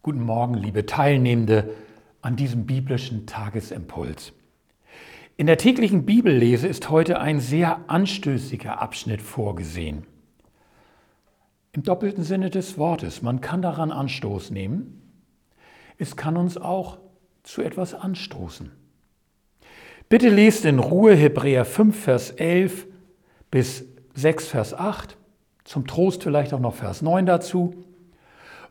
Guten Morgen, liebe Teilnehmende an diesem biblischen Tagesimpuls. In der täglichen Bibellese ist heute ein sehr anstößiger Abschnitt vorgesehen. Im doppelten Sinne des Wortes. Man kann daran Anstoß nehmen. Es kann uns auch zu etwas anstoßen. Bitte lest in Ruhe Hebräer 5, Vers 11 bis 6, Vers 8. Zum Trost vielleicht auch noch Vers 9 dazu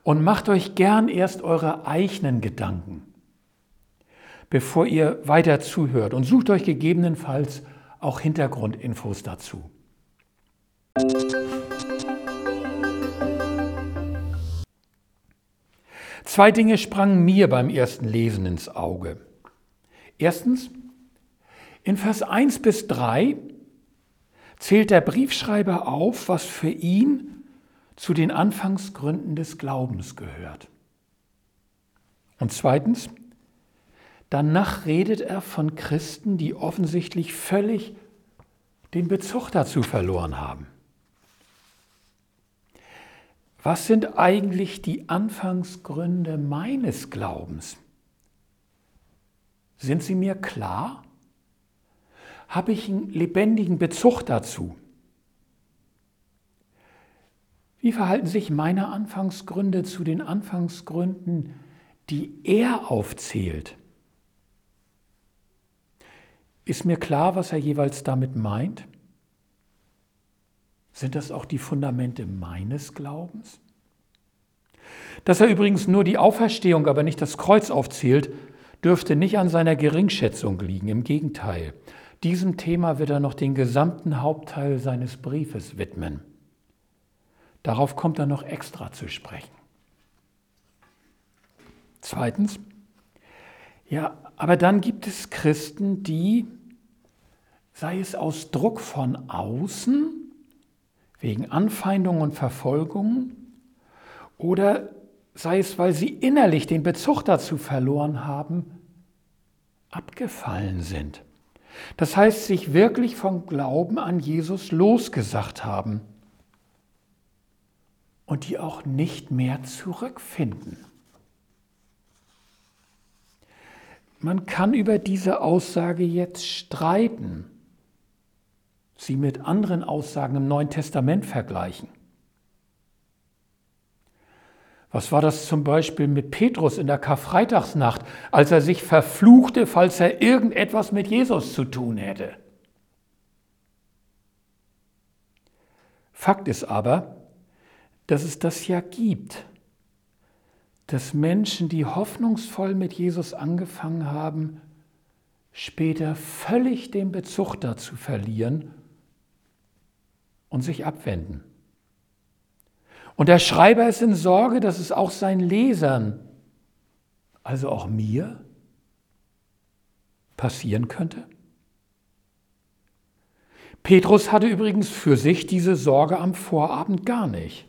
und macht euch gern erst eure eigenen Gedanken, bevor ihr weiter zuhört und sucht euch gegebenenfalls auch Hintergrundinfos dazu. Zwei Dinge sprangen mir beim ersten Lesen ins Auge. Erstens, in Vers 1 bis 3 zählt der Briefschreiber auf, was für ihn zu den Anfangsgründen des Glaubens gehört. Und zweitens, danach redet er von Christen, die offensichtlich völlig den Bezug dazu verloren haben. Was sind eigentlich die Anfangsgründe meines Glaubens? Sind sie mir klar? Habe ich einen lebendigen Bezug dazu? Wie verhalten sich meine Anfangsgründe zu den Anfangsgründen, die er aufzählt? Ist mir klar, was er jeweils damit meint? Sind das auch die Fundamente meines Glaubens? Dass er übrigens nur die Auferstehung, aber nicht das Kreuz aufzählt, dürfte nicht an seiner Geringschätzung liegen. Im Gegenteil, diesem Thema wird er noch den gesamten Hauptteil seines Briefes widmen. Darauf kommt er noch extra zu sprechen. Zweitens, ja, aber dann gibt es Christen, die, sei es aus Druck von außen, wegen Anfeindungen und Verfolgungen, oder sei es, weil sie innerlich den Bezug dazu verloren haben, abgefallen sind. Das heißt, sich wirklich vom Glauben an Jesus losgesagt haben und die auch nicht mehr zurückfinden. Man kann über diese Aussage jetzt streiten, sie mit anderen Aussagen im Neuen Testament vergleichen. Was war das zum Beispiel mit Petrus in der Karfreitagsnacht, als er sich verfluchte, falls er irgendetwas mit Jesus zu tun hätte? Fakt ist aber, dass es das ja gibt, dass Menschen, die hoffnungsvoll mit Jesus angefangen haben, später völlig den Bezug dazu verlieren und sich abwenden. Und der Schreiber ist in Sorge, dass es auch seinen Lesern, also auch mir, passieren könnte. Petrus hatte übrigens für sich diese Sorge am Vorabend gar nicht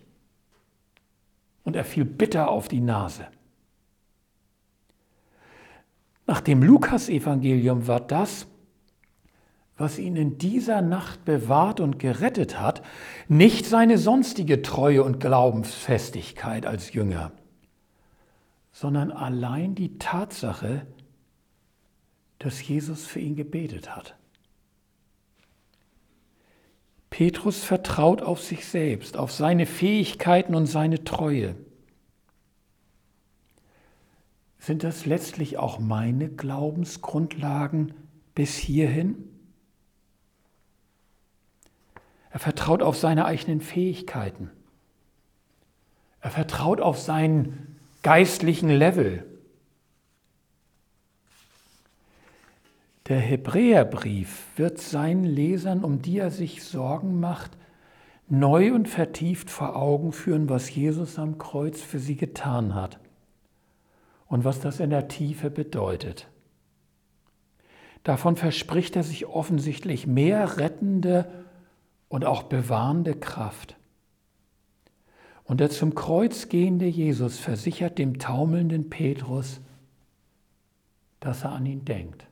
und er fiel bitter auf die Nase. Nach dem Lukasevangelium war das, was ihn in dieser Nacht bewahrt und gerettet hat, nicht seine sonstige Treue und Glaubensfestigkeit als Jünger, sondern allein die Tatsache, dass Jesus für ihn gebetet hat. Petrus vertraut auf sich selbst, auf seine Fähigkeiten und seine Treue. Sind das letztlich auch meine Glaubensgrundlagen bis hierhin? Er vertraut auf seine eigenen Fähigkeiten. Er vertraut auf seinen geistlichen Level. Der Hebräerbrief wird seinen Lesern, um die er sich Sorgen macht, neu und vertieft vor Augen führen, was Jesus am Kreuz für sie getan hat und was das in der Tiefe bedeutet. Davon verspricht er sich offensichtlich mehr rettende und auch bewahrende Kraft. Und der zum Kreuz gehende Jesus versichert dem taumelnden Petrus, dass er an ihn denkt.